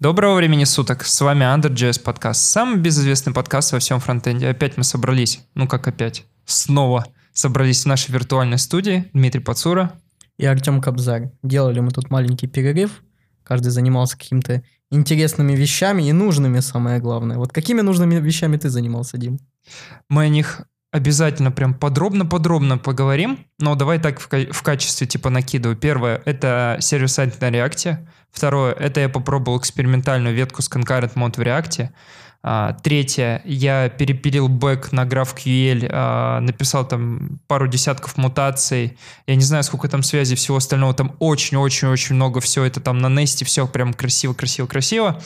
Доброго времени суток, с вами Under.js подкаст, самый безызвестный подкаст во всем фронтенде. Опять мы собрались, ну как опять, снова собрались в нашей виртуальной студии. Дмитрий Пацура. И Артем Кобзарь. Делали мы тут маленький перерыв, каждый занимался какими-то интересными вещами и нужными, самое главное. Вот какими нужными вещами ты занимался, Дим? Мы о них обязательно прям подробно-подробно поговорим, но давай так в, в качестве типа накидываю. Первое — это сервис-сайт на реакте. Второе, это я попробовал экспериментальную ветку с concurrent мод в React. А, третье, я перепилил бэк на GraphQL, а, написал там пару десятков мутаций. Я не знаю, сколько там связей, всего остального. Там очень-очень-очень много всего. Это там на Nest все прям красиво-красиво-красиво.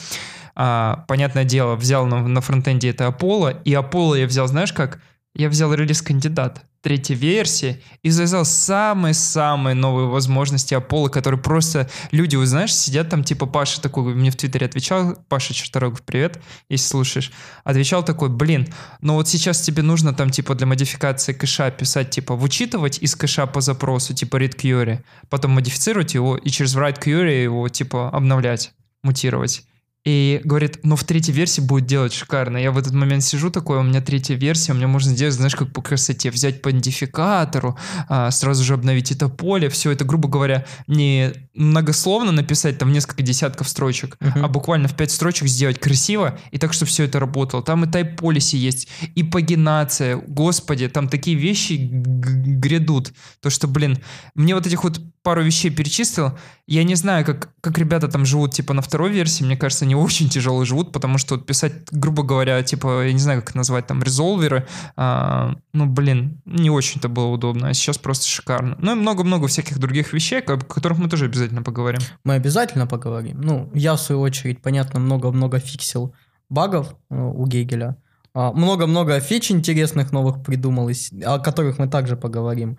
А, понятное дело, взял на, на фронтенде это Apollo, и Apollo я взял, знаешь как? Я взял релиз-кандидат третьей версии и завязал самые-самые новые возможности Apollo, которые просто люди, вы знаешь, сидят там, типа Паша такой, мне в Твиттере отвечал, Паша Черторогов, привет, если слушаешь, отвечал такой, блин, ну вот сейчас тебе нужно там, типа, для модификации кэша писать, типа, вычитывать из кэша по запросу, типа, read query, потом модифицировать его и через write query его, типа, обновлять, мутировать. И говорит, ну в третьей версии будет делать шикарно. Я в этот момент сижу такой, у меня третья версия, у меня можно сделать, знаешь, как по красоте, взять по идентификатору, а, сразу же обновить это поле, все это, грубо говоря, не многословно написать там несколько десятков строчек, uh-huh. а буквально в пять строчек сделать красиво и так, чтобы все это работало. Там и type policy есть, и пагинация, господи, там такие вещи грядут. То, что, блин, мне вот этих вот пару вещей перечислил. Я не знаю, как, как ребята там живут, типа, на второй версии. Мне кажется, они очень тяжело живут, потому что вот писать, грубо говоря, типа, я не знаю, как назвать, там, резолверы, а, ну, блин, не очень-то было удобно, а сейчас просто шикарно. Ну и много-много всяких других вещей, о которых мы тоже обязательно поговорим. Мы обязательно поговорим. Ну, я, в свою очередь, понятно, много-много фиксил багов э, у Гегеля. А, много-много фич интересных новых придумалось, о которых мы также поговорим.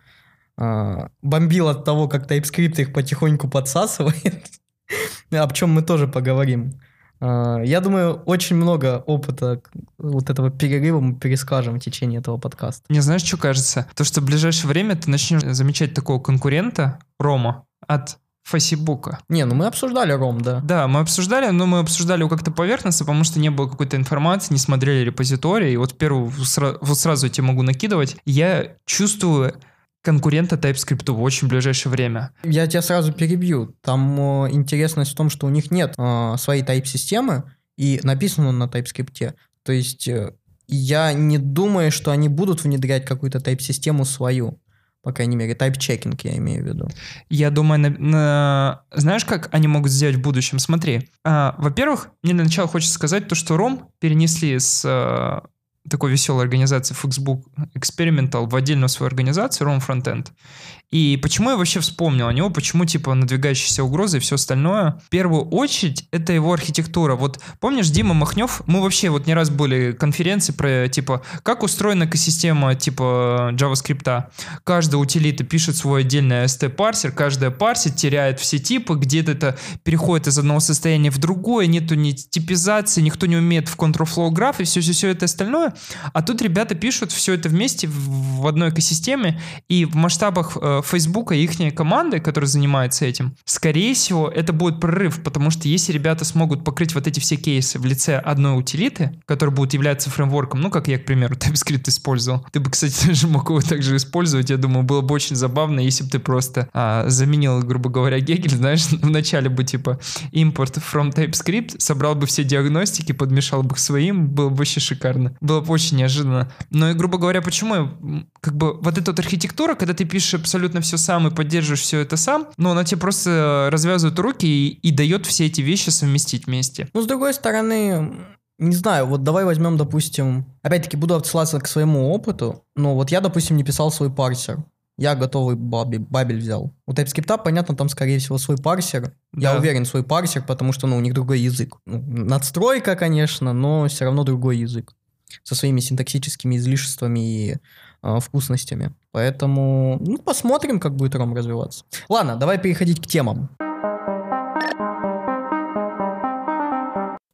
А, бомбил от того, как TypeScript их потихоньку подсасывает, об чем мы тоже поговорим. А, я думаю, очень много опыта вот этого перерыва мы перескажем в течение этого подкаста. Мне знаешь, что кажется? То, что в ближайшее время ты начнешь замечать такого конкурента, Рома, от Фейсбука. Не, ну мы обсуждали Ром, да. Да, мы обсуждали, но мы обсуждали его как-то поверхностно, потому что не было какой-то информации, не смотрели репозитории. И вот первую, вот сразу я тебе могу накидывать. Я чувствую конкурента TypeScript в очень ближайшее время. Я тебя сразу перебью. Там э, интересность в том, что у них нет э, своей type-системы, и написано на TypeScript. То есть э, я не думаю, что они будут внедрять какую-то type-систему свою. По крайней мере, type-checking я имею в виду. Я думаю, на, на, знаешь, как они могут сделать в будущем? Смотри, а, во-первых, мне для начала хочется сказать то, что ROM перенесли с а, такой веселой организации Facebook Experimental в отдельную свою организацию, Rome Frontend. И почему я вообще вспомнил о него, почему типа надвигающиеся угрозы и все остальное. В первую очередь это его архитектура. Вот помнишь Дима Махнев, мы вообще вот не раз были конференции про типа как устроена экосистема типа JavaScript. Каждая утилита пишет свой отдельный ST-парсер, каждая парсит, теряет все типы, где-то это переходит из одного состояния в другое, нету ни типизации, никто не умеет в control flow граф и все-все-все это остальное. А тут ребята пишут все это вместе в одной экосистеме и в масштабах э, Фейсбука и их команды, которые занимаются этим, скорее всего, это будет прорыв, потому что если ребята смогут покрыть вот эти все кейсы в лице одной утилиты, которая будет являться фреймворком, ну, как я, к примеру, TypeScript использовал. Ты бы, кстати, тоже мог его также использовать. Я думаю, было бы очень забавно, если бы ты просто а, заменил, грубо говоря, Гегель, знаешь, вначале бы, типа, import from TypeScript, собрал бы все диагностики, подмешал бы к своим, было бы вообще шикарно. Было бы очень неожиданно. Но и, грубо говоря, почему, как бы, вот эта вот архитектура, когда ты пишешь абсолютно абсолютно все сам и поддерживаешь все это сам, но она тебе просто развязывает руки и, и дает все эти вещи совместить вместе. Ну, с другой стороны, не знаю, вот давай возьмем, допустим, опять-таки буду отсылаться к своему опыту, но вот я, допустим, не писал свой парсер. Я готовый бабель, бабель взял. У TypeScript, понятно, там, скорее всего, свой парсер. Да. Я уверен, свой парсер, потому что, ну, у них другой язык. Ну, надстройка, конечно, но все равно другой язык. Со своими синтаксическими излишествами и э, вкусностями. Поэтому ну, посмотрим, как будет ром развиваться. Ладно, давай переходить к темам.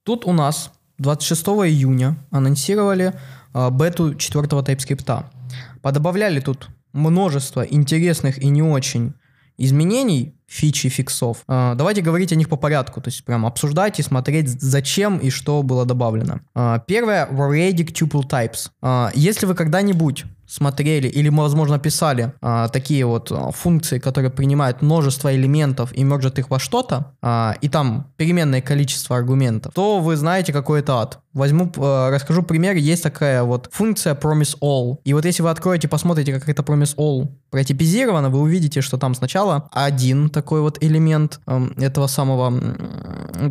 Тут у нас 26 июня анонсировали э, бету 4 TypeScript. Подобавляли тут множество интересных и не очень изменений, фичи, фиксов. А, давайте говорить о них по порядку, то есть прям обсуждать и смотреть, зачем и что было добавлено. А, первое, Variadic Tuple Types. А, если вы когда-нибудь смотрели или, возможно, писали а, такие вот а, функции, которые принимают множество элементов и мержат их во что-то, а, и там переменное количество аргументов, то вы знаете, какой это ад. Возьму, а, расскажу пример. Есть такая вот функция promise all. И вот если вы откроете, посмотрите, как это promise all протипизировано, вы увидите, что там сначала один такой вот элемент э, этого самого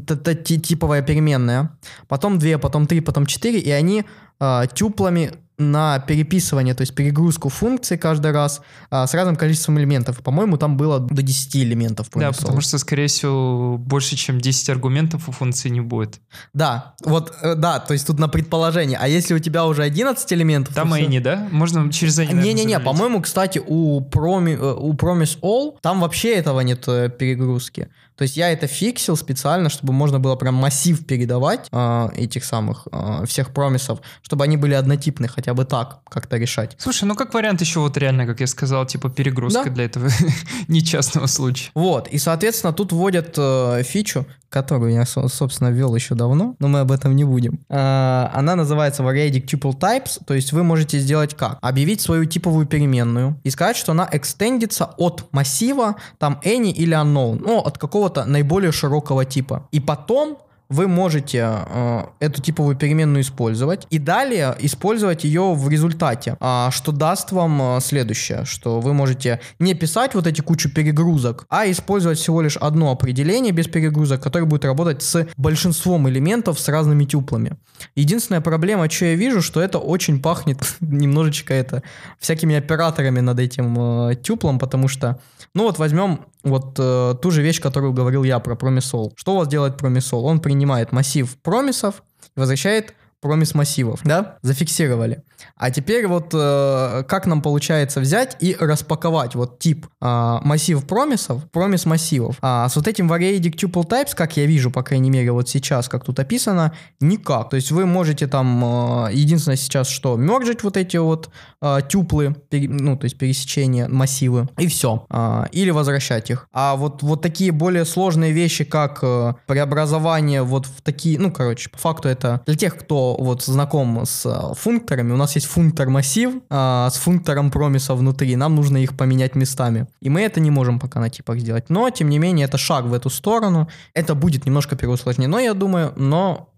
это типовая переменная, потом две, потом три, потом четыре, и они э, тюплами на переписывание, то есть перегрузку функций каждый раз а, с разным количеством элементов. По-моему, там было до 10 элементов. Да, потому что, скорее всего, больше, чем 10 аргументов у функции не будет. Да, вот, э, да, то есть тут на предположение. А если у тебя уже 11 элементов... Там и не, да? Можно через они, Не-не-не, по-моему, кстати, у, проми, э, у Promise All там вообще этого нет э, перегрузки. То есть я это фиксил специально, чтобы можно было прям массив передавать э, этих самых э, всех промисов, чтобы они были однотипны, хотя бы так как-то решать. Слушай, ну как вариант еще вот реально, как я сказал, типа перегрузка да. для этого нечастного случая. Вот, и соответственно тут вводят э, фичу, которую я, собственно, ввел еще давно, но мы об этом не будем. Э, она называется Variadic Tuple Types, то есть вы можете сделать как? Объявить свою типовую переменную и сказать, что она экстендится от массива, там any или unknown, ну, от какого какого-то наиболее широкого типа. И потом вы можете э, эту типовую переменную использовать и далее использовать ее в результате, э, что даст вам э, следующее, что вы можете не писать вот эти кучу перегрузок, а использовать всего лишь одно определение без перегрузок, которое будет работать с большинством элементов с разными тюплами. Единственная проблема, что я вижу, что это очень пахнет немножечко это всякими операторами над этим э, тюплом, потому что, ну вот возьмем вот э, ту же вещь, которую говорил я про промисол. Что у вас делает промисол? Он принимает массив промисов возвращает промис массивов, да, зафиксировали. А теперь вот э, как нам получается взять и распаковать вот тип э, массив промисов, промис массивов. А с вот этим variadic tuple types, как я вижу, по крайней мере, вот сейчас, как тут описано, никак. То есть вы можете там, э, единственное сейчас что, мержить вот эти вот э, тюплы, пере, ну, то есть пересечения, массивы, и все. Э, или возвращать их. А вот, вот такие более сложные вещи, как э, преобразование вот в такие, ну, короче, по факту это для тех, кто вот знаком с э, функторами, у нас есть функтор массив а, с функтором промиса внутри, нам нужно их поменять местами. И мы это не можем пока на типах сделать. Но, тем не менее, это шаг в эту сторону. Это будет немножко переусложнено, я думаю, но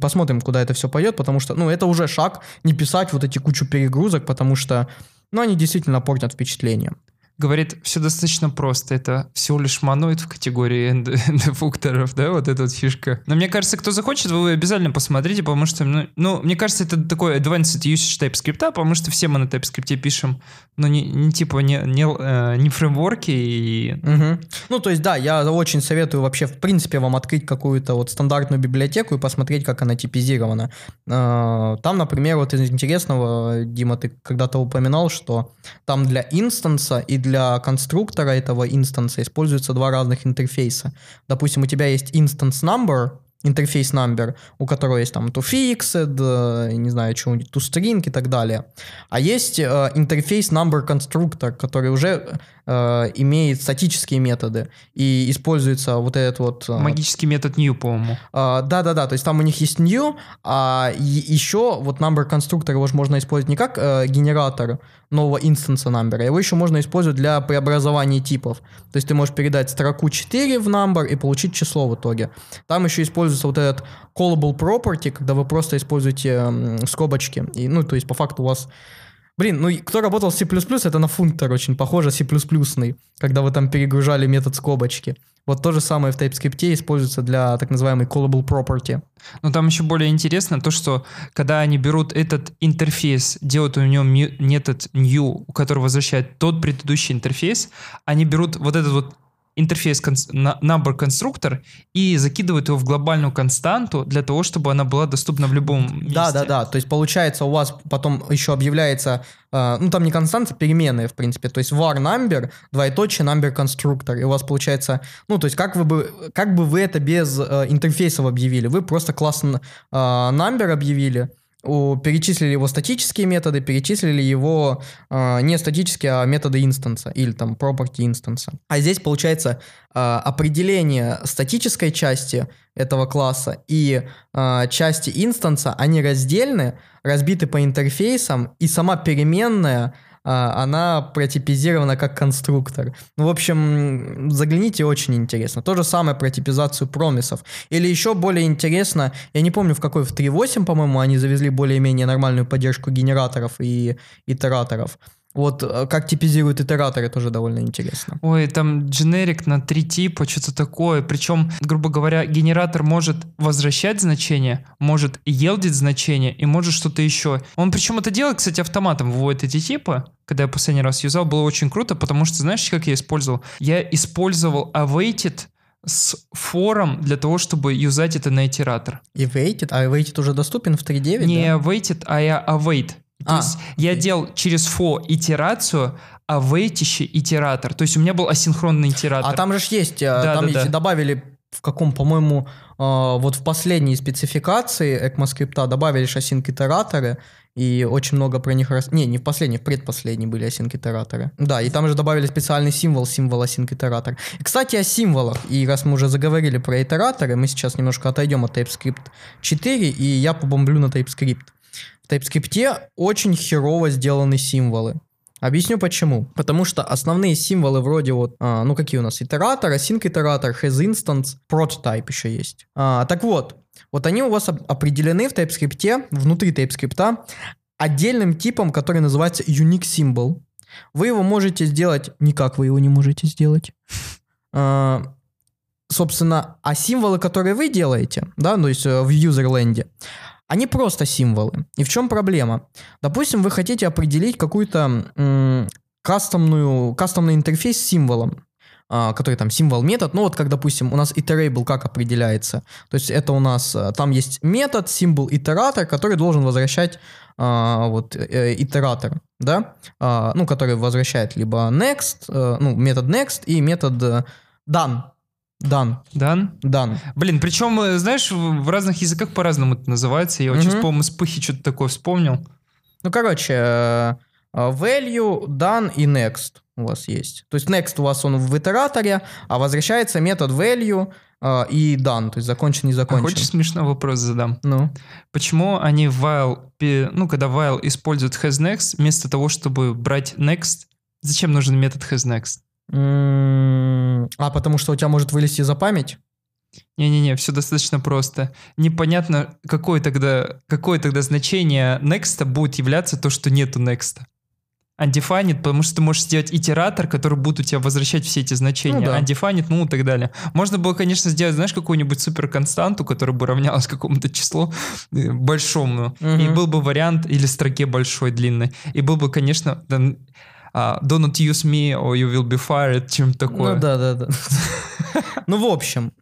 посмотрим, куда это все пойдет, потому что, ну, это уже шаг, не писать вот эти кучу перегрузок, потому что, ну, они действительно портят впечатление говорит, все достаточно просто. Это всего лишь моноид в категории эндефукторов, да, вот эта вот фишка. Но мне кажется, кто захочет, вы обязательно посмотрите, потому что, ну, ну мне кажется, это такой advanced usage TypeScript, потому что все мы на TypeScript пишем, но не, не типа не, не, э, не фреймворки и... Угу. Ну, то есть, да, я очень советую вообще, в принципе, вам открыть какую-то вот стандартную библиотеку и посмотреть, как она типизирована. Э, там, например, вот из интересного, Дима, ты когда-то упоминал, что там для инстанса и для конструктора этого инстанса используются два разных интерфейса. Допустим, у тебя есть instance number, интерфейс number, у которого есть там toFixed, э, не знаю, что-нибудь, toString и так далее. А есть э, интерфейс number constructor, который уже э, имеет статические методы и используется вот этот вот... Э, Магический метод new, по-моему. Э, да-да-да, то есть там у них есть new, а еще вот number constructor его же можно использовать не как э, генератор нового инстанса number, его еще можно использовать для преобразования типов. То есть ты можешь передать строку 4 в number и получить число в итоге. Там еще используется вот этот callable property, когда вы просто используете скобочки. И, ну, то есть по факту у вас Блин, ну кто работал с C++, это на функтор очень похоже, C++, когда вы там перегружали метод скобочки. Вот то же самое в TypeScript используется для так называемой callable property. Но там еще более интересно то, что когда они берут этот интерфейс, делают у него метод new, который возвращает тот предыдущий интерфейс, они берут вот этот вот интерфейс number конструктор и закидывают его в глобальную константу для того, чтобы она была доступна в любом месте. Да, да, да. То есть получается у вас потом еще объявляется, э, ну там не константа, переменные в принципе. То есть var number, двоеточие number конструктор. И у вас получается, ну то есть как вы бы, как бы вы это без э, интерфейсов объявили? Вы просто класс э, number объявили, у, перечислили его статические методы, перечислили его э, не статические, а методы инстанса или там property инстанса. А здесь получается э, определение статической части этого класса и э, части инстанса, они раздельны, разбиты по интерфейсам, и сама переменная она протипизирована как конструктор. Ну, в общем, загляните, очень интересно. То же самое про типизацию промисов. Или еще более интересно, я не помню в какой, в 3.8, по-моему, они завезли более-менее нормальную поддержку генераторов и итераторов. Вот э, как типизируют итераторы, тоже довольно интересно. Ой, там дженерик на три типа, что-то такое. Причем, грубо говоря, генератор может возвращать значение, может елдить значение и может что-то еще. Он причем это делает, кстати, автоматом выводит эти типы. Когда я последний раз юзал, было очень круто, потому что, знаешь, как я использовал? Я использовал awaited с фором для того, чтобы юзать это на итератор. И waited? А waited уже доступен в 3.9? Не да? awaited, а я await. То А, есть я делал через for итерацию, а вейтище итератор. То есть у меня был асинхронный итератор. А там же есть, э, Да, там да, есть, да. добавили в каком, по-моему, э, вот в последней спецификации ECMAScript добавили async-итераторы, и очень много про них... Рас... Не, не в последней, в предпоследней были async-итераторы. Да, и там же добавили специальный символ, символ async-итератор. Кстати, о символах. И раз мы уже заговорили про итераторы, мы сейчас немножко отойдем от TypeScript 4, и я побомблю на TypeScript. TypeScript очень херово сделаны символы. Объясню почему. Потому что основные символы вроде вот, а, ну какие у нас, итератор, async итератор, hasInstance, prototype еще есть. А, так вот, вот они у вас оп- определены в TypeScript, внутри TypeScript, отдельным типом, который называется unique symbol. Вы его можете сделать, никак вы его не можете сделать. А, собственно, а символы, которые вы делаете, да, то есть э, в юзерленде, они просто символы. И в чем проблема? Допустим, вы хотите определить какую-то кастомную, кастомный интерфейс с символом, а, который там символ метод. Ну вот как, допустим, у нас iterable как определяется. То есть это у нас, э, там есть метод, символ итератор, который должен возвращать а, вот э, итератор, да, А, ну который возвращает либо next, э, ну метод next и метод э, done, done, Дан? done. Блин, причем, э, знаешь, в разных языках по-разному это называется. Я вот сейчас, Мгм. по-моему, из пыхи что-то такое вспомнил. Ну, короче, э, э, value, done и next у вас есть. То есть next у вас он в итераторе, а возвращается метод value и done, то есть закончен, не А закончен. хочешь смешной вопрос задам? Ну, Почему они while, ну, когда while используют hasNext, вместо того, чтобы брать next, зачем нужен метод hasNext? М, а потому что у тебя может вылезти за память? Не-не-не, все достаточно просто. Непонятно, какое тогда, какое тогда значение next будет являться то, что нету next. Undefined, потому что ты можешь сделать итератор, который будет у тебя возвращать все эти значения. Ну да. Undefined, ну и так далее. Можно было, конечно, сделать, знаешь, какую-нибудь суперконстанту, которая бы равнялась какому-то числу э, большому. И Мгм. был бы вариант, или строке большой, длинной. И был бы, конечно, там, а, do not use me or you will be fired, чем такое. Ну да, да, да. Ну, в общем,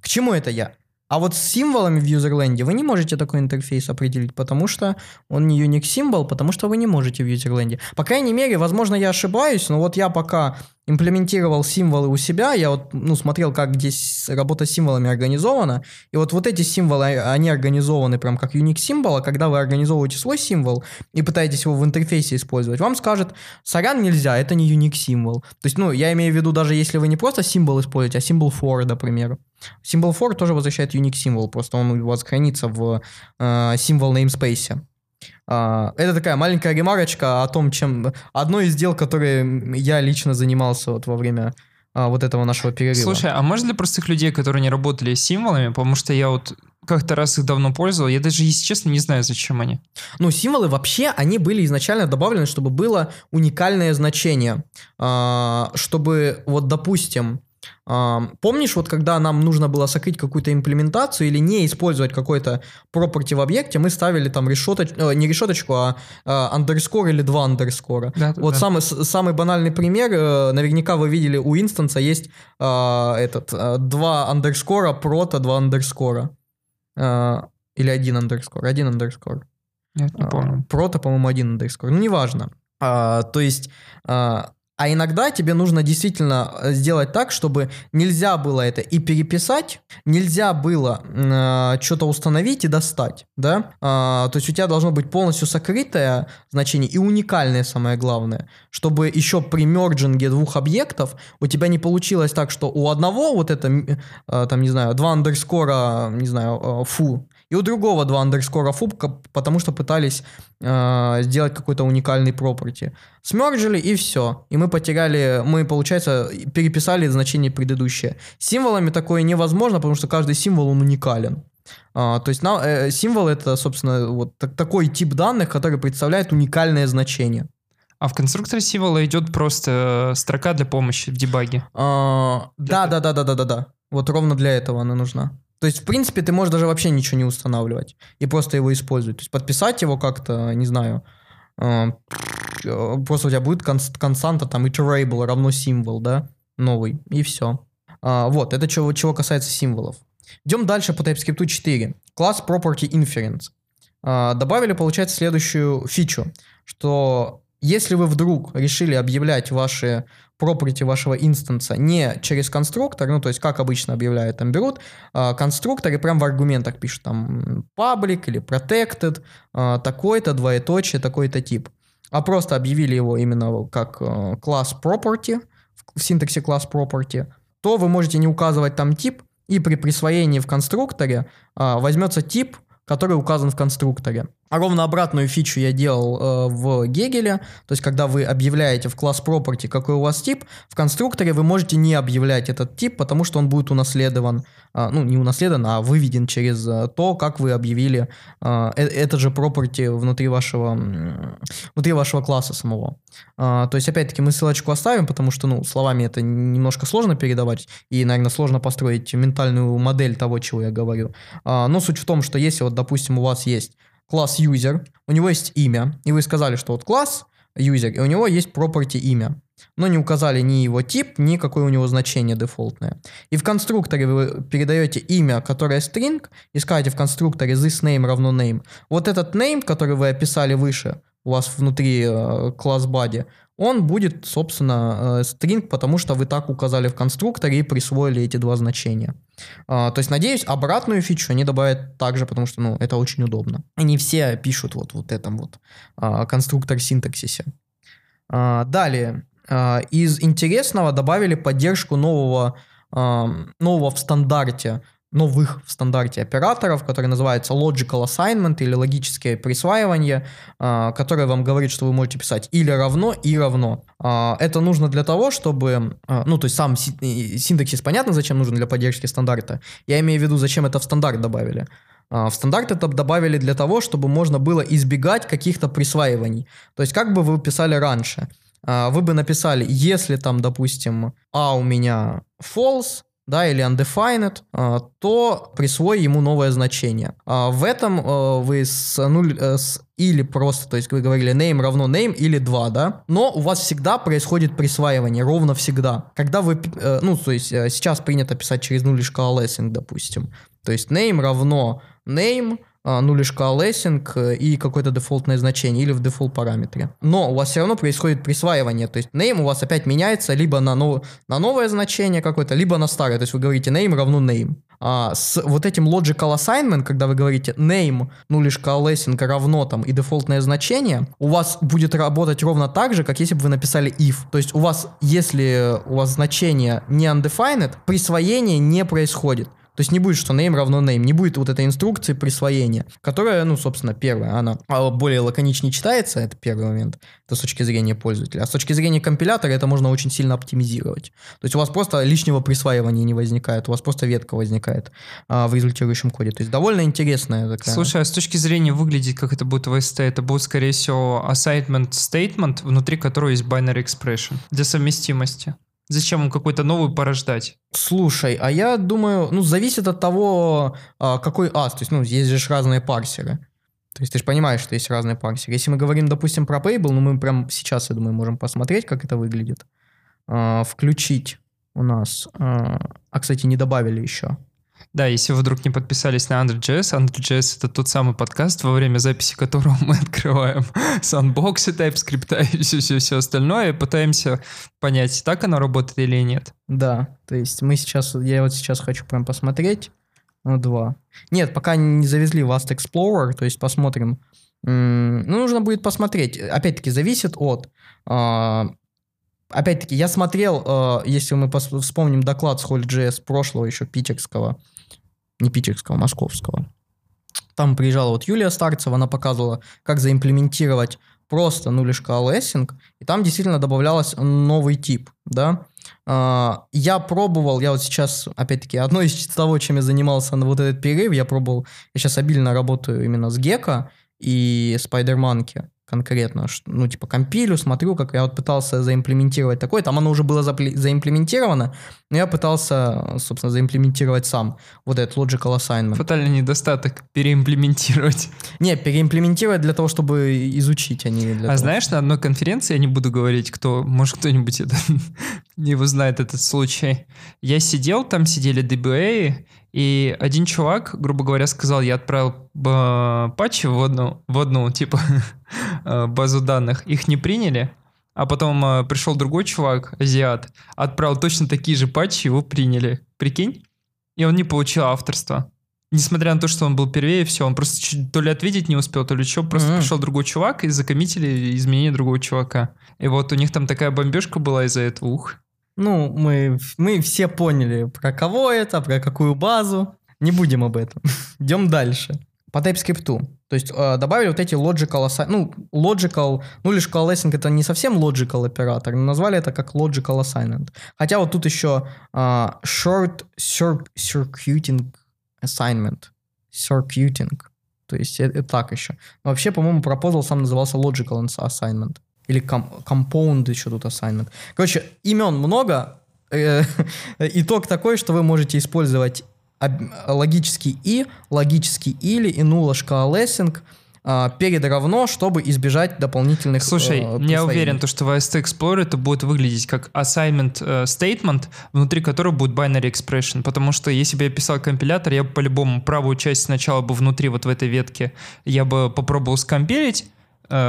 к чему это я? А вот с символами в юзерленде вы не можете такой интерфейс определить, потому что он не Unix символ, потому что вы не можете в юзерленде. По крайней мере, возможно, я ошибаюсь, но вот я пока имплементировал символы у себя, я вот, ну, смотрел, как здесь работа с символами организована, и вот вот эти символы, они организованы прям как Unix символ, а когда вы организовываете свой символ и пытаетесь его в интерфейсе использовать, вам скажет, сорян, нельзя, это не Unix символ. То есть, ну, я имею в виду, даже если вы не просто символ используете, а символ for, например. Символ for тоже возвращает Unix символ, просто он у вас хранится в э, символ namespace. А, это такая маленькая ремарочка о том, чем... Одно из дел, которые я лично занимался вот во время а, вот этого нашего перерыва. Слушай, а может для простых людей, которые не работали с символами, потому что я вот как-то раз их давно пользовал, я даже, если честно, не знаю, зачем они. Ну, символы вообще, они были изначально добавлены, чтобы было уникальное значение. А, чтобы, вот, допустим, помнишь, вот когда нам нужно было сокрыть какую-то имплементацию или не использовать какой-то property в объекте, мы ставили там решеточку, не решеточку, а андерскор или два андерскора. Да, Вот да. самый, самый банальный пример, э, наверняка вы видели, у инстанса есть а, этот, а, два андерскора, прото, два. А, или один андерскор, один андерскор. Нет, не А, помню. Прото, по-моему, один андерскор. Ну, неважно. А, то есть а, иногда тебе нужно действительно э, сделать так, чтобы нельзя было это и переписать, нельзя было э, что-то установить и достать, да? А, то есть у тебя должно быть полностью сокрытое значение и уникальное самое главное, чтобы еще при мерджинге двух объектов у тебя не получилось так, что у одного вот это, э, там, не знаю, два андерскора, не знаю, фу, и у другого два андерскора фу, потому что пытались э, сделать какой-то уникальный property. Смерджили и все. И мы потеряли, мы, получается, переписали значение предыдущее. символами такое невозможно, потому что каждый символ, он уникален. А, то есть на, э, символ это, собственно, вот так, такой тип данных, который представляет уникальное значение. А в конструкторе символа идет просто э, строка для помощи в дебаге. А, да, да, да, да, да, да, да. Вот ровно для этого она нужна. То есть, в принципе, ты можешь даже вообще ничего не устанавливать и просто его использовать. То есть, подписать его как-то, не знаю, э, просто у тебя будет константа, там, iterable равно символ, да, новый, и все. А, вот, это чего, чего касается символов. Идем дальше по TypeScript 4. Класс Property Inference. А, добавили, получается, следующую фичу, что если вы вдруг решили объявлять ваши property вашего инстанса не через конструктор, ну, то есть, как обычно объявляют, там берут э, конструктор и прям в аргументах пишут там public или protected, э, такой-то, двоеточие, такой-то тип. А просто объявили его именно как э, класс property, в синтаксе класс property, то вы можете не указывать там тип, и при присвоении в конструкторе э, возьмется тип, который указан в конструкторе. А ровно обратную фичу я делал э, в Гегеле, то есть когда вы объявляете в класс property, какой у вас тип, в конструкторе вы можете не объявлять этот тип, потому что он будет унаследован, э, ну не унаследован, а выведен через э, то, как вы объявили э, э этот же property внутри вашего, внутри вашего класса самого. Э, то есть опять-таки мы ссылочку оставим, потому что ну словами это немножко сложно передавать и, наверное, сложно построить ментальную модель того, чего я говорю. Э, но суть в том, что если вот, допустим, у вас есть класс user, у него есть имя, и вы сказали, что вот класс user, и у него есть property имя, но не указали ни его тип, ни какое у него значение дефолтное. И в конструкторе вы передаете имя, которое string, и скажете в конструкторе this name равно name. Вот этот name, который вы описали выше, у вас внутри э, body, он будет, собственно, э, string, потому что вы так указали в конструкторе и присвоили эти два значения. А, то есть, надеюсь, обратную фичу они добавят также, потому что, ну, это очень удобно. Они все пишут вот, вот этом вот а, конструктор синтаксисе. А, далее, из интересного добавили поддержку нового, нового в стандарте новых в стандарте операторов, который называется logical assignment или логическое присваивание, а, которое вам говорит, что вы можете писать или равно, и равно. А, это нужно для того, чтобы, а, ну, то есть сам синтаксис понятно, зачем нужен для поддержки стандарта. Я имею в виду, зачем это в стандарт добавили. В стандарт это добавили для того, чтобы можно было избегать каких-то присваиваний. То есть как бы вы писали раньше? Вы бы написали, если там, допустим, а у меня false, да, или undefined, а, то присвой ему новое значение. А, в этом а, вы с э, с или просто, то есть вы говорили name равно name или 2, да, но у вас всегда происходит присваивание, ровно всегда. Когда вы, э, ну, то есть э, сейчас принято писать через нуль шкала lessing, допустим, то есть name равно name, а, ну лишь лессинг э, и какое-то дефолтное значение или в дефолт параметре. Но у вас все равно происходит присваивание, то есть name у вас опять меняется либо на, нов... на новое значение какое-то, либо на старое, то есть вы говорите name равно name. А с вот этим logical assignment, когда вы говорите name, ну лишь lessing равно там и дефолтное значение, у вас будет работать ровно так же, как если бы вы написали if. То есть у вас, если у вас значение не undefined, присвоение не происходит. То есть не будет, что name равно name, не будет вот этой инструкции присвоения, которая, ну, собственно, первая, она а, более лаконичнее читается, это первый момент, это с точки зрения пользователя. А с точки зрения компилятора это можно очень сильно оптимизировать. То есть у вас просто лишнего присваивания не возникает, у вас просто ветка возникает а, в результирующем коде. То есть довольно интересная такая. Слушай, а с точки зрения выглядит, как это будет в ST, это будет, скорее всего, assignment statement, внутри которого есть binary expression для совместимости. Зачем им какой-то новый порождать? Слушай, а я думаю, ну, зависит от того, а, какой ас. То есть, ну, есть же разные парсеры. То есть ты же понимаешь, что есть разные парсеры. Если мы говорим, допустим, про Payable, ну, мы прям сейчас, я думаю, можем посмотреть, как это выглядит. А, включить у нас... А, а, кстати, не добавили еще. Да, если вы вдруг не подписались на AndroJS, AndroJS — это тот самый подкаст, во время записи которого мы открываем сандбоксы, TypeScript и все-все-все остальное, и пытаемся понять, так оно работает или нет. Да, то есть мы сейчас, я вот сейчас хочу прям посмотреть, ну, два. Нет, пока не завезли Vast Explorer, то есть посмотрим. Ну, нужно будет посмотреть. Опять-таки, зависит от... А, опять-таки, я смотрел, а, если мы вспомним доклад с Hall.js прошлого еще питерского, не питерского, московского. Там приезжала вот Юлия Старцева, она показывала, как заимплементировать просто нулишка лессинг, и там действительно добавлялось новый тип, да. А, я пробовал, я вот сейчас, опять-таки, одно из того, чем я занимался на вот этот перерыв, я пробовал, я сейчас обильно работаю именно с Гека и Spider-Monkey конкретно, ну, типа, компилю, смотрю, как я вот пытался заимплементировать такое, там оно уже было заимплементировано, но я пытался, собственно, заимплементировать сам вот этот logical assignment. Фатальный недостаток переимплементировать. Не, переимплементировать для того, чтобы изучить, а не для А того, знаешь, на одной конференции, я не буду говорить, кто, может, кто-нибудь это не знает этот случай. Я сидел, там сидели DBA, и один чувак, грубо говоря, сказал, я отправил э, патчи в одну, в одну типа, э, базу данных, их не приняли, а потом э, пришел другой чувак, азиат, отправил точно такие же патчи, его приняли. Прикинь? И он не получил авторства. Несмотря на то, что он был первее, все, он просто чуть, то ли ответить не успел, то ли что, просто mm-hmm. пришел другой чувак и закоммитили изменение другого чувака. И вот у них там такая бомбежка была из-за этого, ух. Ну, мы, мы все поняли, про кого это, про какую базу. Не будем об этом. Идем дальше. По TypeScript. То есть э, добавили вот эти logical, ну, logical, ну, лишь coalescing это не совсем logical оператор, но назвали это как logical assignment. Хотя вот тут еще э, short circuiting assignment. Circuiting. То есть это, так еще. Но вообще, по-моему, proposal сам назывался logical assignment. Или compound еще тут assignment. Короче, имен много. Э, итог такой, что вы можете использовать логический и, логический или и нулашка лессинг а, перед равно, чтобы избежать дополнительных Слушай, э, я уверен, то, что в AST Explorer это будет выглядеть как assignment э, statement, внутри которого будет binary expression, потому что если бы я писал компилятор, я бы по-любому правую часть сначала бы внутри вот в этой ветке я бы попробовал скомпилить,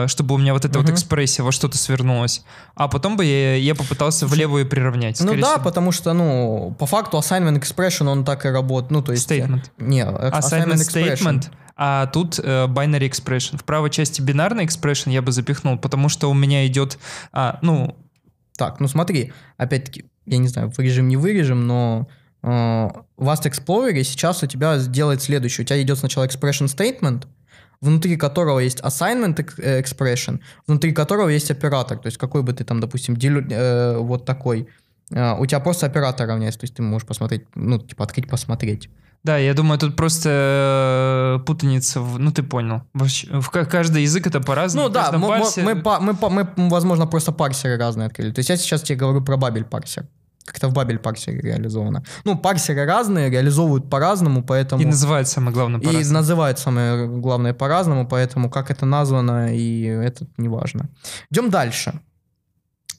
чтобы у меня вот эта угу. вот экспрессия во что-то свернулась, а потом бы я, я попытался в левую приравнять. Ну да, всего. потому что, ну, по факту assignment expression, он так и работает. Ну, то есть... Statement. Не, assignment, assignment statement, а тут э, binary expression. В правой части бинарный expression я бы запихнул, потому что у меня идет, а, ну... Так, ну смотри, опять-таки, я не знаю, вырежем, не вырежем, но э, в Vast Explorer сейчас у тебя делает следующее. У тебя идет сначала expression statement, внутри которого есть assignment э, expression, внутри которого есть оператор. То есть какой бы ты там, допустим, делю, э, вот такой, э, у тебя просто оператор равняется. То есть ты можешь посмотреть, ну, типа открыть, посмотреть. Да, я думаю, тут просто э, путаница, в, ну ты понял. В, в каждый язык это по-разному. Ну да, мы, парсе... мы, мы, мы, мы, возможно, просто парсеры разные открыли. То есть я сейчас тебе говорю про бабель парсер как-то в Бабель парсере реализовано. Ну, парсеры разные, реализовывают по-разному, поэтому... И называют самое главное по-разному. И называют самое главное по-разному, поэтому как это названо, и это не важно. Идем дальше.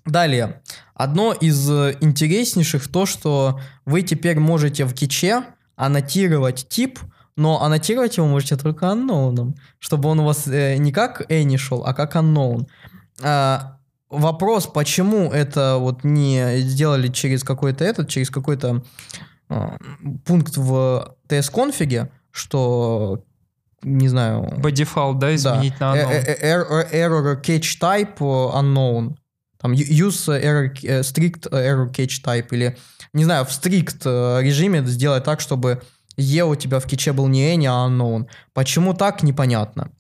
Далее. Одно из интереснейших то, что вы теперь можете в киче аннотировать тип, но аннотировать его можете только unknown, чтобы он у вас э, не как any шел, а как unknown. А, вопрос, почему это вот не сделали через какой-то этот, через какой-то э, пункт в TS-конфиге, что не знаю... By default, да, изменить да. на unknown. Э, э, error, error catch type unknown. Там use error, strict error catch type или, не знаю, в strict режиме сделать так, чтобы E у тебя в киче был не any, а unknown. Почему так, непонятно.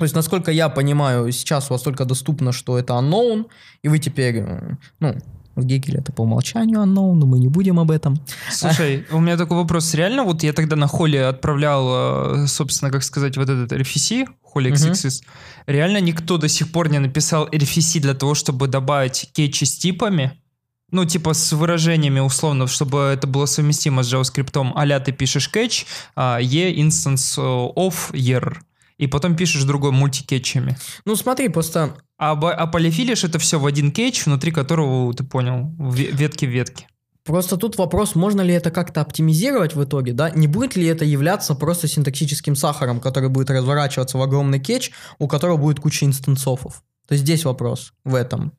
То есть, насколько я понимаю, сейчас у вас только доступно, что это unknown, и вы теперь, э, ну, в Гегеле это по умолчанию unknown, но мы не будем об этом. Слушай, у меня такой вопрос. Реально, вот я тогда на холле отправлял, э, собственно, как сказать, вот этот RFC, холле XXS. Угу. Реально никто до сих пор не написал RFC для того, чтобы добавить кетчи с типами? Ну, типа с выражениями условно, чтобы это было совместимо с JavaScript. а ты пишешь catch, а e instance of year и потом пишешь другой мультикетчами. Ну смотри, просто... А, а полифилишь это все в один кетч, внутри которого, ты понял, ветки в ветке. Просто тут вопрос, можно ли это как-то оптимизировать в итоге, да? Не будет ли это являться просто синтаксическим сахаром, который будет разворачиваться в огромный кетч, у которого будет куча инстанцов? То есть здесь вопрос в этом.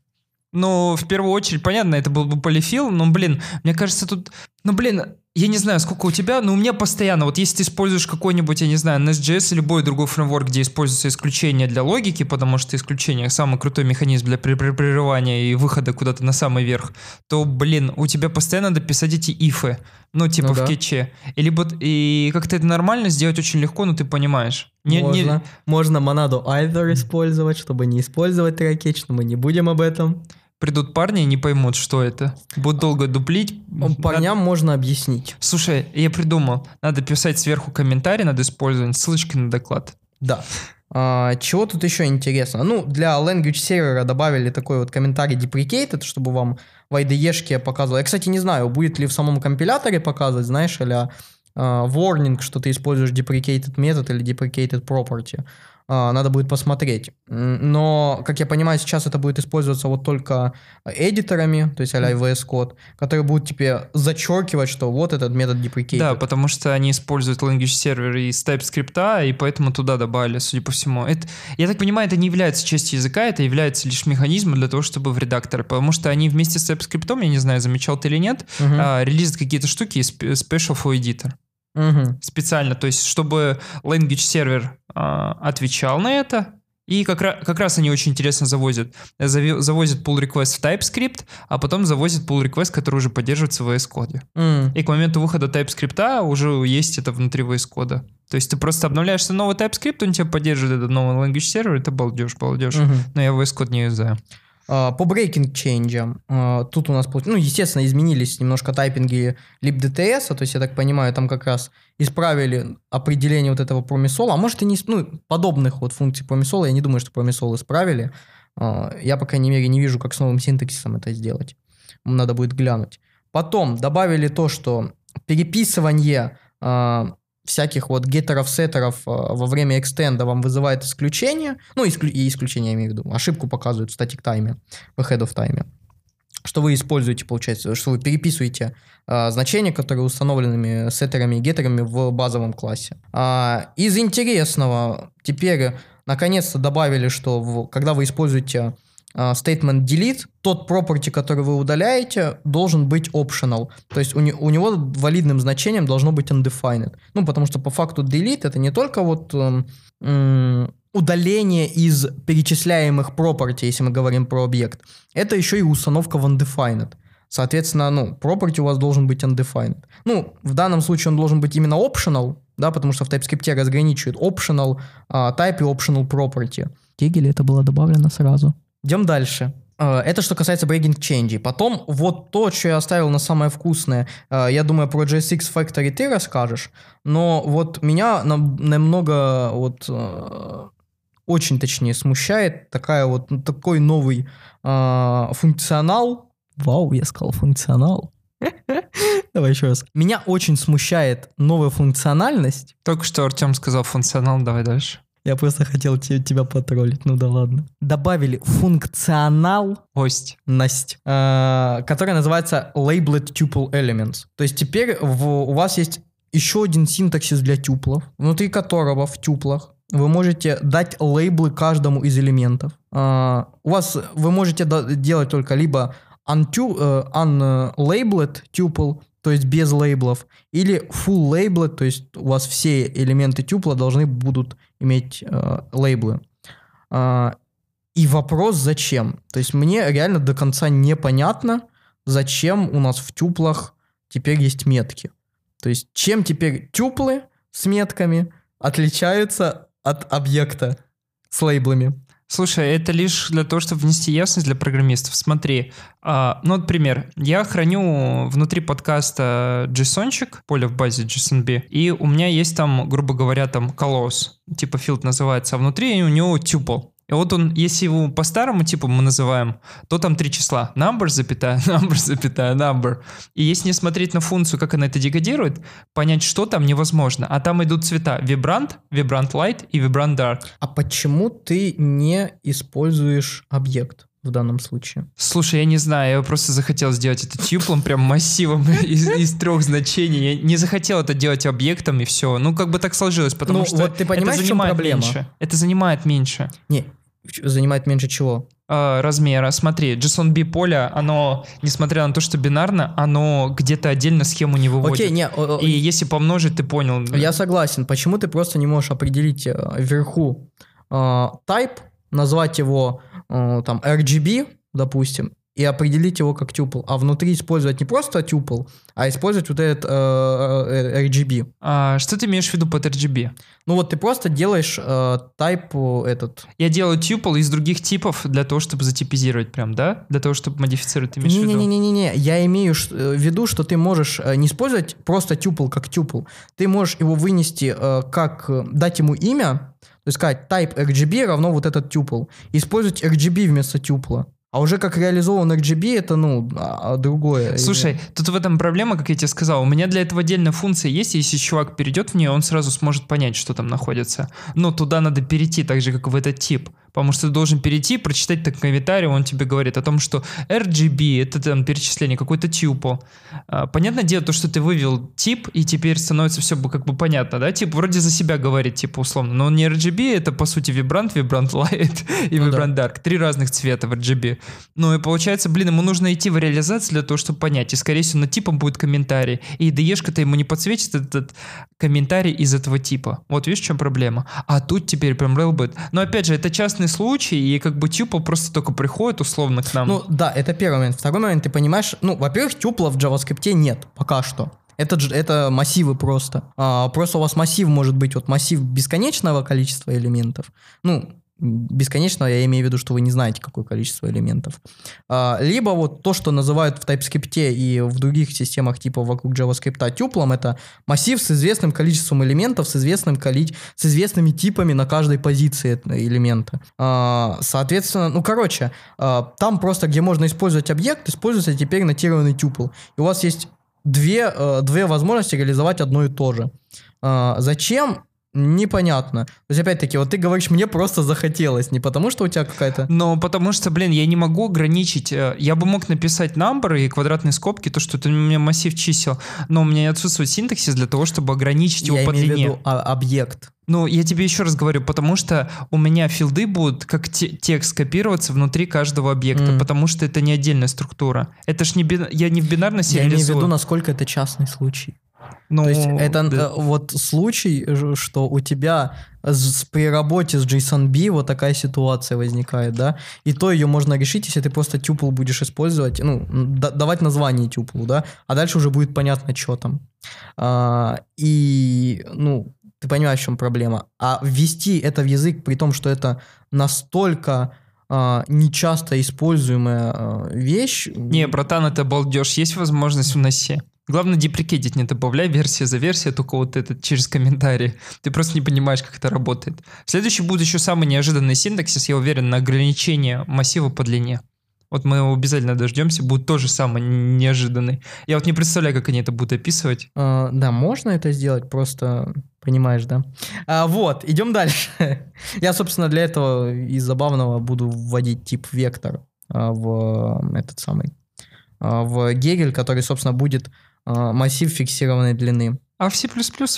Ну, в первую очередь, понятно, это был бы полифил, но, блин, мне кажется, тут... Ну, блин, я не знаю, сколько у тебя, но у меня постоянно, вот если ты используешь какой-нибудь, я не знаю, Nest.js или любой другой фреймворк, где используется исключение для логики, потому что исключение самый крутой механизм для прерывания и выхода куда-то на самый верх, то, блин, у тебя постоянно надо писать эти ифы, ну, типа Ну в да. кетче. И, либо, и как-то это нормально сделать очень легко, но ты понимаешь. Не- не- можно, можно монаду either использовать, чтобы не использовать трекетч, но мы не будем об этом. Придут парни и не поймут, что это. Будут долго дуплить. Парням можно объяснить. Слушай, я придумал. Надо писать сверху комментарий, надо использовать ссылочки на доклад. Да. А, чего тут еще интересно? Ну, для language сервера добавили такой вот комментарий deprecated, чтобы вам в IDE-шке показывал. Я, кстати, не знаю, будет ли в самом компиляторе показывать, знаешь, или warning, что ты используешь deprecated метод или deprecated property. А, надо будет посмотреть. Но, как я понимаю, сейчас это будет использоваться вот только эдиторами, то есть а-ля VS Code, которые будут тебе зачеркивать, что вот этот метод deprecated. Да, потому что они используют language сервер из TypeScript, и поэтому туда добавили, судя по всему. Это, я так понимаю, это не является частью языка, это является лишь механизмом для того, чтобы в редакторе, потому что они вместе с TypeScript, я не знаю, замечал ты или нет, а, релизят какие-то штуки из spe- Special for Editor. Мгм. Специально, то есть чтобы language сервер а, отвечал на это, и как, как раз они очень интересно завозят. Зави- завозят pull request в TypeScript, а потом завозят pull request, который уже поддерживается в VS Code. М. И к моменту выхода TypeScript уже есть это внутри VS Code. То есть ты просто обновляешься новый TypeScript, он тебя поддерживает этот новый language сервер, это балдеж, балдеж. Мгм. Но я VS Code не юзаю. А, По breaking change, а, тут у нас, ну, естественно, изменились немножко тайпинги libdts, то есть, я так понимаю, там как раз исправили определение вот этого промисола, а может и не, ну, подобных вот функций промисола, я не думаю, что промисол исправили. А, Я, по крайней мере, не вижу, как с новым синтаксисом это сделать. Надо будет глянуть. Потом добавили то, что переписывание а, всяких вот геттеров, сеттеров а, во время экстенда вам вызывает исключение. Ну, исклю- и исключение я имею в виду. Ошибку показывают в статик тайме, в head of тайме. Что вы используете, получается, что вы переписываете а, значения, которые установленными сеттерами и геттерами в базовом классе. А, из интересного, теперь наконец-то добавили, что в- когда вы используете statement delete, тот property, который вы удаляете, должен быть optional. То есть у, не- у него валидным значением должно быть undefined. Ну, потому что по факту delete это не только вот эм, удаление из перечисляемых property, если мы говорим про объект, это еще и установка в undefined. Соответственно, ну, property у вас должен быть undefined. Ну, в данном случае он должен быть именно optional, да, потому что в TypeScript разграничивают optional а, type и optional property. Тегеле это было добавлено сразу. Идем дальше. А, Это что касается breaking change. Потом вот то, что я оставил на самое вкусное. А, Я думаю, про JSX Factory ты расскажешь. Но вот меня нам- намного вот э, очень точнее смущает такая вот ну, такой новый функционал. Вау, я сказал функционал. Давай еще раз. Меня очень смущает новая функциональность. Только что Артем сказал функционал, давай дальше. Я просто хотел те- тебя потроллить, ну да ладно. Добавили функционал. Насть, э, которая называется Labeled Tuple Elements. То есть теперь в- у вас есть еще один синтаксис для тюплов, внутри которого в тюплах вы можете дать лейблы каждому из элементов. А, у вас вы можете делать только либо untu, э, unlabeled tuple, то есть без лейблов, или full labeled, то есть у вас все элементы тюпла должны будут иметь э, лейблы. А, и вопрос зачем? То есть мне реально до конца непонятно, зачем у нас в тюплах теперь есть метки. То есть чем теперь тюплы с метками отличаются от объекта с лейблами? Слушай, это лишь для того, чтобы внести ясность для программистов. Смотри, а, ну вот пример. Я храню внутри подкаста JSON-чик, поле в базе JSONB, и у меня есть там, грубо говоря, там colors, типа field называется, а внутри у него tuple. И вот он, если его по старому типу мы называем, то там три числа. Number, запятая, number, запятая, number. И если не смотреть на функцию, как она это декодирует, понять, что там невозможно. А там идут цвета Vibrant, Vibrant Light и Vibrant Dark. А почему ты не используешь объект? в данном случае. Слушай, я не знаю, я просто захотел сделать это тюплом, прям массивом из, из трех значений. Я не захотел это делать объектом и все. Ну, как бы так сложилось, потому Ну, что вот ты понимаешь, это занимает меньше. Это занимает меньше Не, занимает меньше чего? э, размера. Смотри, JSON-B поле, оно, несмотря на то, что бинарно, оно где-то отдельно схему не выводит. Окей, не, о- о- И если помножить, ты понял. я согласен. Почему ты просто не можешь определить э, вверху э, type, назвать его э, там RGB, допустим, и определить его как tuple, а внутри использовать не просто tuple, а использовать вот этот э, э, RGB. А, что ты имеешь в виду под RGB? Ну вот ты просто делаешь э, type э, этот. Я делаю тюпл из других типов для того, чтобы затипизировать прям, да? Для того, чтобы модифицировать, ты имеешь в виду? Не-не-не-не-не, я имею э, в виду, что ты можешь э, не использовать просто tuple как tuple, ты можешь его вынести э, как, э, дать ему имя, то есть сказать type RGB равно вот этот и использовать RGB вместо тюпла. А уже как реализован RGB, это, ну, а- а другое. Слушай, тут в этом проблема, как я тебе сказал. У меня для этого отдельная функция есть. Если чувак перейдет в нее, он сразу сможет понять, что там находится. Но туда надо перейти, так же, как в этот тип. Потому что ты должен перейти, прочитать так комментарий, он тебе говорит о том, что RGB — это там перечисление, какой-то тюпл. А, Понятное дело, то, что ты вывел тип, и теперь становится все как бы понятно, да? Тип вроде за себя говорит, типа, условно. Но он не RGB, это, по сути, вибрант, вибрант light и Ну да. вибрант dark. Три разных цвета в RGB. Ну и получается, блин, ему нужно идти в реализацию для того, чтобы понять. И, скорее всего, на типом будет комментарий. И IDE-шка-то ему не подсветит этот комментарий из этого типа. Вот видишь, в чем проблема? А тут теперь прям Railbit. Но опять же, это частный случай, и как бы тюпл просто только приходит условно к нам. Ну да, это первый момент. Второй момент, ты понимаешь, ну, во-первых, тюпла в JavaScript нет пока что. Это, это массивы просто. А, просто у вас массив может быть вот массив бесконечного количества элементов. Ну, бесконечного я имею в виду, что вы не знаете, какое количество элементов. А, либо вот то, что называют в TypeScript и в других системах типа вокруг JavaScript тюплом, это массив с известным количеством элементов, с, известным коли... с известными типами на каждой позиции элемента. А, соответственно, ну, короче, а, там просто, где можно использовать объект, используется теперь нотированный тюпл. И у вас есть две, э, две возможности реализовать одно и то же. Зачем? Непонятно. То есть, опять-таки, вот ты говоришь, мне просто захотелось, не потому что у тебя какая-то... Но потому что, блин, я не могу ограничить. э, Я бы мог написать number и квадратные скобки, то, что это у меня массив чисел, но у меня отсутствует синтаксис для того, чтобы ограничить его Я по имею в длине. виду а, объект. Ну, я тебе еще раз говорю, потому что у меня филды будут как те- текст копироваться внутри каждого объекта, Мгм. потому что это не отдельная структура. Это ж не бин- я не в бинарности Я имею в виду, насколько это частный случай. Ну, То есть это да. э, вот случай, что у тебя с- при работе с JSON-B вот такая ситуация возникает, да, и то ее можно решить, если ты просто тюпл будешь использовать, ну, да- давать название тюплу, да, а дальше уже будет понятно, что там. А, и, ну, ты понимаешь, в чем проблема. А ввести это в язык, при том, что это настолько а, нечасто используемая а, вещь. Не, братан, это балдеж. Есть возможность вноси. Главное, деприкетить не добавляй версия за версией, только вот этот через комментарии. Ты просто не понимаешь, как это работает. Следующий будет еще самый неожиданный синтаксис, я уверен, на ограничение массива по длине. Вот мы его обязательно дождемся, будет тоже самый неожиданный. Я вот не представляю, как они это будут описывать. А, да, можно это сделать, просто понимаешь, да? А, вот, идем дальше. Я, собственно, для этого из забавного буду вводить тип вектор а, в этот самый а, в Гегель, который, собственно, будет а, массив фиксированной длины. А в C++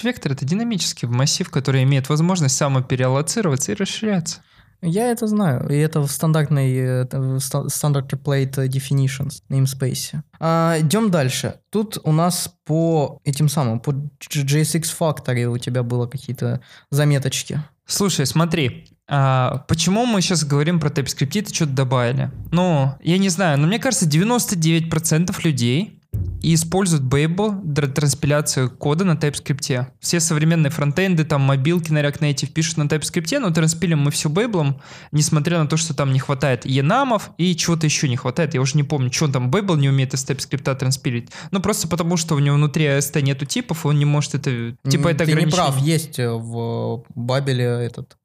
вектор это динамический массив, который имеет возможность самопереаллоцироваться и расширяться. Я это знаю, и это в стандартной э, в standard template definitions namespace. А, идем дальше. Тут у нас по этим самым, по JSX Factory у тебя было какие-то заметочки. Слушай, смотри, а, почему мы сейчас говорим про TypeScript, это что-то добавили? Ну, я не знаю, но мне кажется, 99% людей используют Babel для транспиляции кода на TypeScript. Все современные фронтенды, там мобилки на React Native пишут на TypeScript, но транспилим мы все Babel, несмотря на то, что там не хватает енамов и чего-то еще не хватает. Я уже не помню, что он там Babel не умеет из TypeScript транспилить. Ну, просто потому, что у него внутри AST нету типов, и он не может это... Типа это Ты не прав, есть э, в Бабеле этот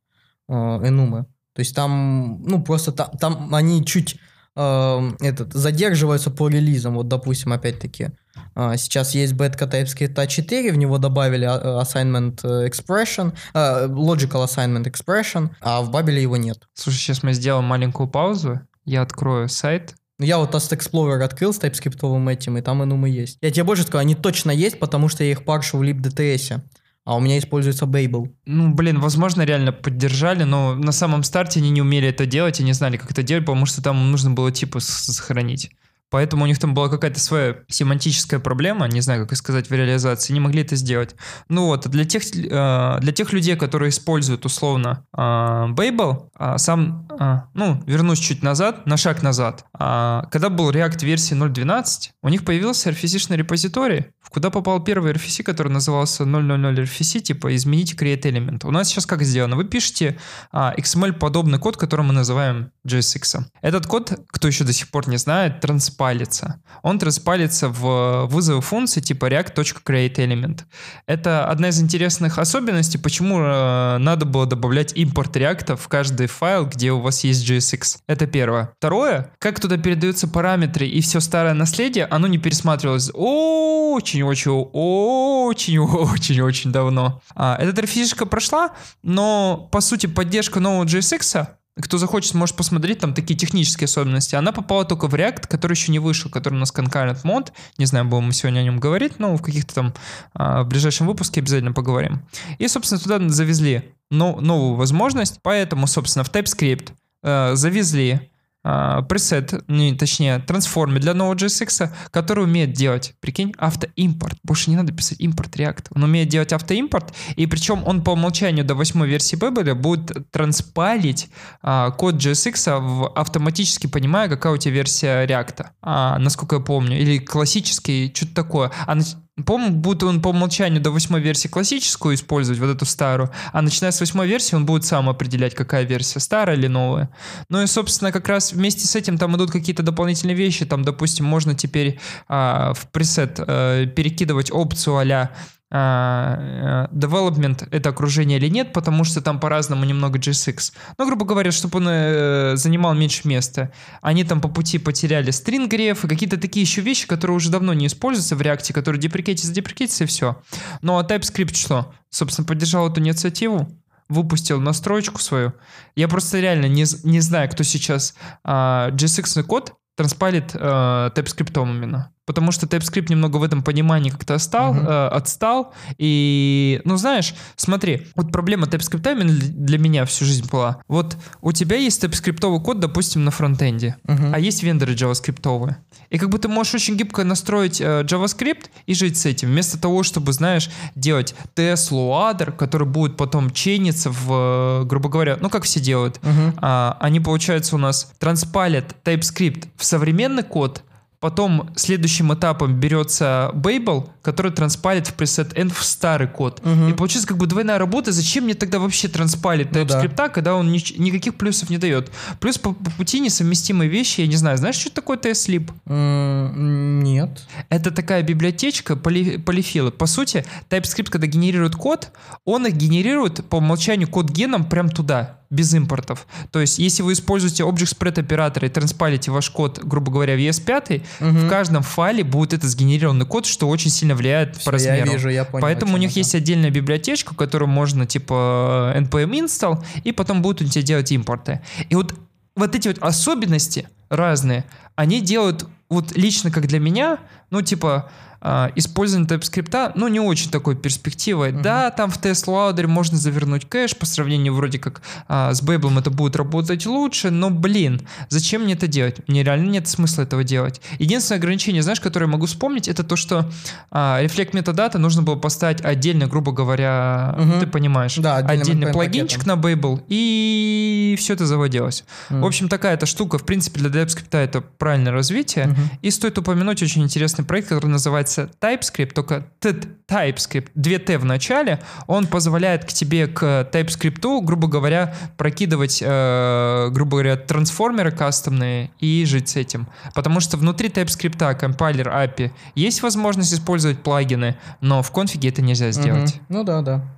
э, Enuma. То есть там, ну просто там, там они чуть э, этот, задерживаются по релизам. Вот, допустим, опять-таки, э, сейчас есть бетка TypeScript 4, в него добавили а- assignment э, expression, э, logical assignment expression, а в Бабеле его нет. Слушай, сейчас мы сделаем маленькую паузу. Я открою сайт. Я вот Test Explorer открыл с TypeScript этим, и там Enum есть. Я тебе больше скажу, они точно есть, потому что я их паршу в libdts. А у меня используется Babel. Ну, блин, возможно, реально поддержали, но на самом старте они не умели это делать и не знали, как это делать, потому что там нужно было типа сохранить. Поэтому у них там была какая-то своя семантическая проблема, не знаю, как сказать в реализации, не могли это сделать. Ну вот, для тех, э, для тех людей, которые используют условно э, Babel, а сам, ну, вернусь чуть назад, на шаг назад. Когда был React версии 0.12, у них появился RFC-шный репозиторий, в куда попал первый RFC, который назывался 0.0.0 RFC, типа измените create element. У нас сейчас как сделано? Вы пишете XML-подобный код, который мы называем JSX. Этот код, кто еще до сих пор не знает, транспалится. Он транспалится в вызовы функции типа react.createElement. Это одна из интересных особенностей, почему э, надо было добавлять импорт React в каждый файл, где у вас есть JSX. Это первое. Второе, как туда передаются параметры и все старое наследие, оно не пересматривалось очень-очень-очень-очень-очень давно. А, эта фишка прошла, но по сути поддержка нового JSX кто захочет, может посмотреть там такие технические особенности. Она попала только в React, который еще не вышел, который у нас concurrent мод. Не знаю, будем мы сегодня о нем говорить, но в каких-то там а, в ближайшем выпуске обязательно поговорим. И, собственно, туда завезли но, новую возможность, поэтому, собственно, в TypeScript э, завезли пресет, не, точнее, трансформер для JSX, который умеет делать, прикинь, автоимпорт. Больше не надо писать импорт React. Он умеет делать автоимпорт, и причем он по умолчанию до восьмой версии Babel будет транспалить а, код JSX в, автоматически понимая, какая у тебя версия React. А, насколько я помню. Или классический, что-то такое. А по-моему, будет он по умолчанию до восьмой версии классическую использовать, вот эту старую, а начиная с восьмой версии он будет сам определять, какая версия, старая или новая. Ну и, собственно, как раз вместе с этим там идут какие-то дополнительные вещи, там, допустим, можно теперь а, в пресет а, перекидывать опцию а, development это окружение или нет, потому что там по-разному немного JSX. Ну, грубо говоря, чтобы он э, занимал меньше места. Они там по пути потеряли string и какие-то такие еще вещи, которые уже давно не используются в React, которые деприкейтятся, деприкейтятся и все. Ну, а TypeScript что? Собственно, поддержал эту инициативу, выпустил настроечку свою. Я просто реально не, не знаю, кто сейчас а, JSX код транспалит э, TypeScript именно. Потому что TypeScript немного в этом понимании как-то отстал, Мгм. э, отстал. И, ну, знаешь, смотри, вот проблема TypeScript именно для меня всю жизнь была. Вот у тебя есть TypeScript код, допустим, на фронтенде, Мгм. а есть вендоры JavaScript. И как бы ты можешь очень гибко настроить э, JavaScript и жить с этим, вместо того, чтобы, знаешь, делать Tesla Loader, который будет потом чейниться в, э, грубо говоря, ну, как все делают, Мгм. а, они, получается, у нас транспалят TypeScript в современный код, потом следующим этапом берется Babel, который транспалит в preset end в старый код. Мгм. И получается как бы двойная работа. Зачем мне тогда вообще транспалить Ну да. TypeScript, когда он нич- никаких плюсов не дает? Плюс по, по пути несовместимые вещи, я не знаю, знаешь, что такое TSLib? М, Нет. Это такая библиотечка поли, полифилы. По сути, TypeScript, когда генерирует код, он их генерирует по умолчанию код геном прям туда, без импортов. То есть, если вы используете Object Spread оператор и транспалите ваш код, грубо говоря, в ES5, Мгм. в каждом файле будет этот сгенерированный код, что очень сильно влияет Всё, по размеру. Я вижу, я понял. Поэтому у них это. есть отдельная библиотечка, которую можно типа npm install, и потом будут у тебя делать импорты. И вот вот эти вот особенности разные, они делают вот лично как для меня, ну типа а, использование TypeScript, ну не очень такой перспективой. Да, там в TS Loader можно завернуть кэш, по сравнению вроде как а, с Babel это будет работать лучше, но блин, зачем мне это делать? Мне реально нет смысла этого делать. Единственное ограничение, знаешь, которое я могу вспомнить, это то, что а, Reflect Metadata нужно было поставить отдельно, грубо говоря, Мгм. ты понимаешь, Да, отдельный плагинчик пакетом. на Babel, и все это заводилось. Мгм. В общем, такая эта штука, в принципе, для TypeScript это правильное развитие. Мгм. И стоит упомянуть очень интересный проект, который называется TypeScript, только TypeScript, TypeScript, две Т в начале. Он позволяет к тебе, к TypeScript, грубо говоря, прокидывать, э, грубо говоря, трансформеры кастомные и жить с этим. Потому что внутри TypeScript, компайлер API, есть возможность использовать плагины, но в конфиге это нельзя сделать. Мгм. Ну да, да.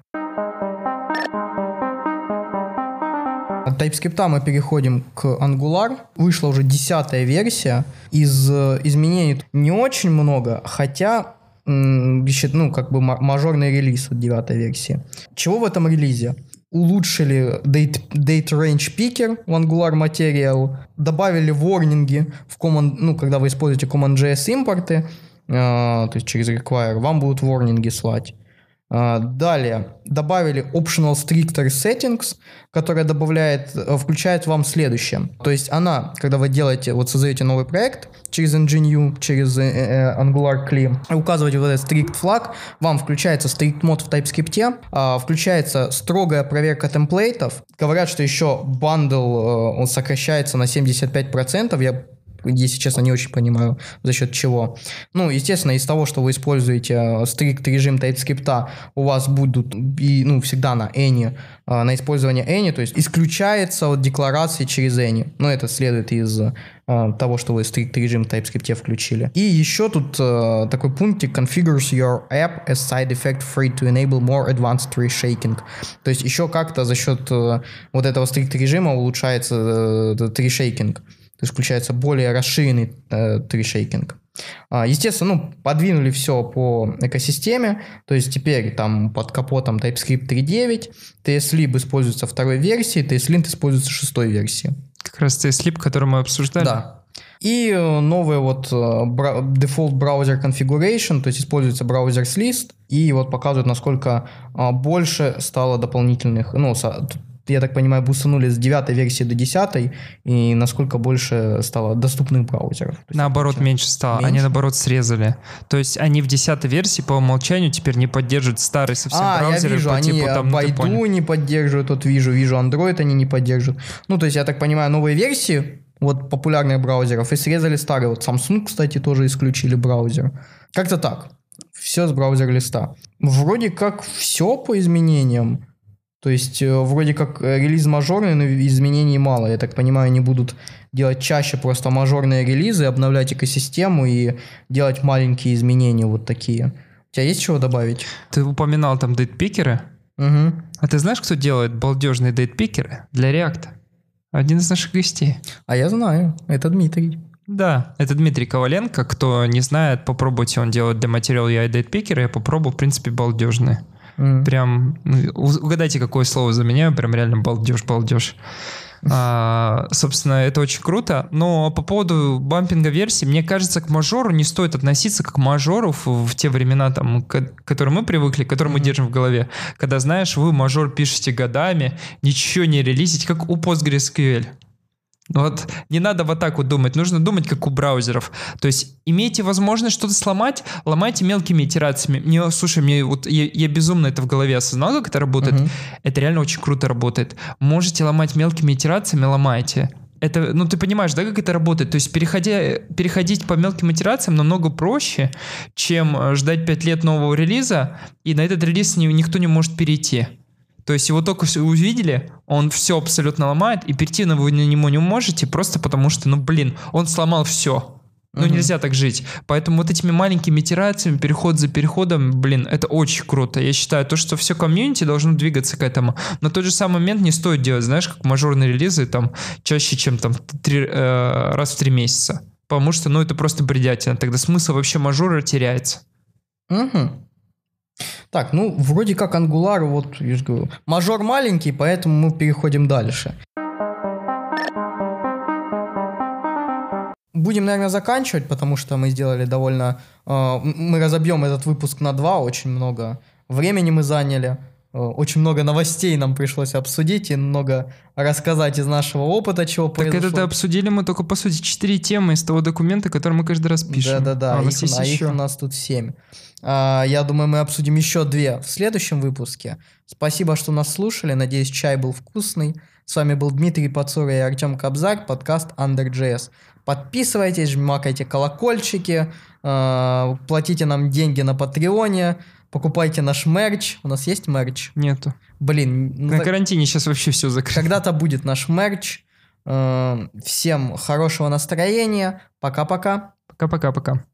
От TypeScript мы переходим к Angular. Вышла уже десятая версия. Из э, изменений не очень много, хотя ну, как бы ма- мажорный релиз от девятой версии. Чего в этом релизе? улучшили date, date range picker в Angular Material, добавили ворнинги в command, ну, когда вы используете CommonJS импорты, э, то есть через require, вам будут ворнинги слать. А, далее добавили optional stricter settings, которая добавляет, э, включает вам следующее. То есть она, когда вы делаете, вот создаете новый проект через Nginx, через э, э, Angular CLI, указываете вот этот strict флаг, вам включается strict мод в TypeScript, а, включается строгая проверка темплейтов. Говорят, что еще бандл он сокращается на 75%. Я если честно, не очень понимаю, за счет чего. Ну, естественно, из того, что вы используете э, режим TypeScript, у вас будут и, ну, всегда на any, э, на использование any, то есть исключается от декларации через any. Но это следует из э, того, что вы strict режим TypeScript включили. И еще тут такой пунктик configures your app as side effect free to enable more advanced reshaking. То есть еще как-то за счет вот этого strict режима улучшается этот reshaking. То есть включается более расширенный э, тришейкинг. А, естественно, ну, подвинули все по экосистеме, то есть теперь там под капотом TypeScript 3.9, TSLib используется второй версии, TSLint используется шестой версии. Как раз TSLib, который мы обсуждали. Да. И э, новый вот э, default browser configuration, то есть используется browsers list, и вот показывает, насколько а, больше стало дополнительных, ну, я так понимаю, бустанули с 9 версии до 10, и насколько больше стало доступных браузеров. Наоборот, есть, меньше стало. Меньше? Они, наоборот, срезали. То есть они в 10 версии по умолчанию теперь не поддерживают старые совсем а, браузеры. я вижу, по они типу, там, ну, не поддерживают, вот вижу, вижу Android они не поддерживают. Ну, то есть, я так понимаю, новые версии вот популярных браузеров и срезали старые. Вот Samsung, кстати, тоже исключили браузер. Как-то так. Все с браузер листа. Вроде как все по изменениям. То есть э, вроде как э, релиз мажорный, но изменений мало. Я так понимаю, они будут делать чаще просто мажорные релизы, обновлять экосистему и делать маленькие изменения вот такие. У тебя есть чего добавить? Ты упоминал там дейтпикеры. Угу. А ты знаешь, кто делает балдежные дейтпикеры для React? Один из наших гостей. А я знаю, это Дмитрий. Да, это Дмитрий Коваленко. Кто не знает, попробуйте, он делает для Material UI дейтпикеры. Я попробую, в принципе, балдежные. Mm. Прям, ну, угадайте, какое слово заменяю, прям реально балдеж, балдеж. А, собственно, это очень круто. Но по поводу бампинга версии, мне кажется, к мажору не стоит относиться как к мажору в, в те времена, там, к, к которым мы привыкли, которые mm-hmm. мы держим в голове. Когда, знаешь, вы мажор пишете годами, ничего не релизить, как у PostgreSQL. Вот не надо вот так вот думать, нужно думать как у браузеров. То есть имейте возможность что-то сломать, ломайте мелкими итерациями. Мне, слушай, мне вот я, я безумно это в голове осознал, как это работает. Uh-huh. Это реально очень круто работает. Можете ломать мелкими итерациями, ломайте. Это, ну ты понимаешь, да, как это работает? То есть переходя, переходить по мелким итерациям намного проще, чем э, ждать 5 лет нового релиза, и на этот релиз ни, никто не может перейти. То есть его только увидели, он все абсолютно ломает, и перейти на вы на него не можете, просто потому что, ну блин, он сломал все. Ну, угу. нельзя так жить. Поэтому вот этими маленькими итерациями, переход за переходом, блин, это очень круто. Я считаю, то, что все комьюнити должно двигаться к этому. Но тот же самый момент не стоит делать, знаешь, как мажорные релизы, там, чаще, чем там три, э, раз в три месяца. Потому что, ну, это просто бредятина. Тогда смысл вообще мажора теряется. Угу. Так, ну, вроде как Angular, вот, я же говорю, мажор маленький, поэтому мы переходим дальше. Будем, наверное, заканчивать, потому что мы сделали довольно... Э, мы разобьем этот выпуск на два, очень много времени мы заняли. Э, очень много новостей нам пришлось обсудить и много рассказать из нашего опыта, чего так произошло. Так это обсудили мы только, по сути, четыре темы из того документа, который мы каждый раз пишем. Да-да-да, а, их, а их у нас тут семь. А, я думаю, мы обсудим еще две в следующем выпуске. Спасибо, что нас слушали. Надеюсь, чай был вкусный. С вами был Дмитрий Пацура и Артем Кобзарь, подкаст Under.js. Подписывайтесь, жмакайте колокольчики, э, платите нам деньги на Патреоне, покупайте наш мерч. У нас есть мерч? Нету. Блин. На за... карантине сейчас вообще все закрыто. Когда-то будет наш мерч. Э, всем хорошего настроения. Пока-пока. Пока-пока-пока.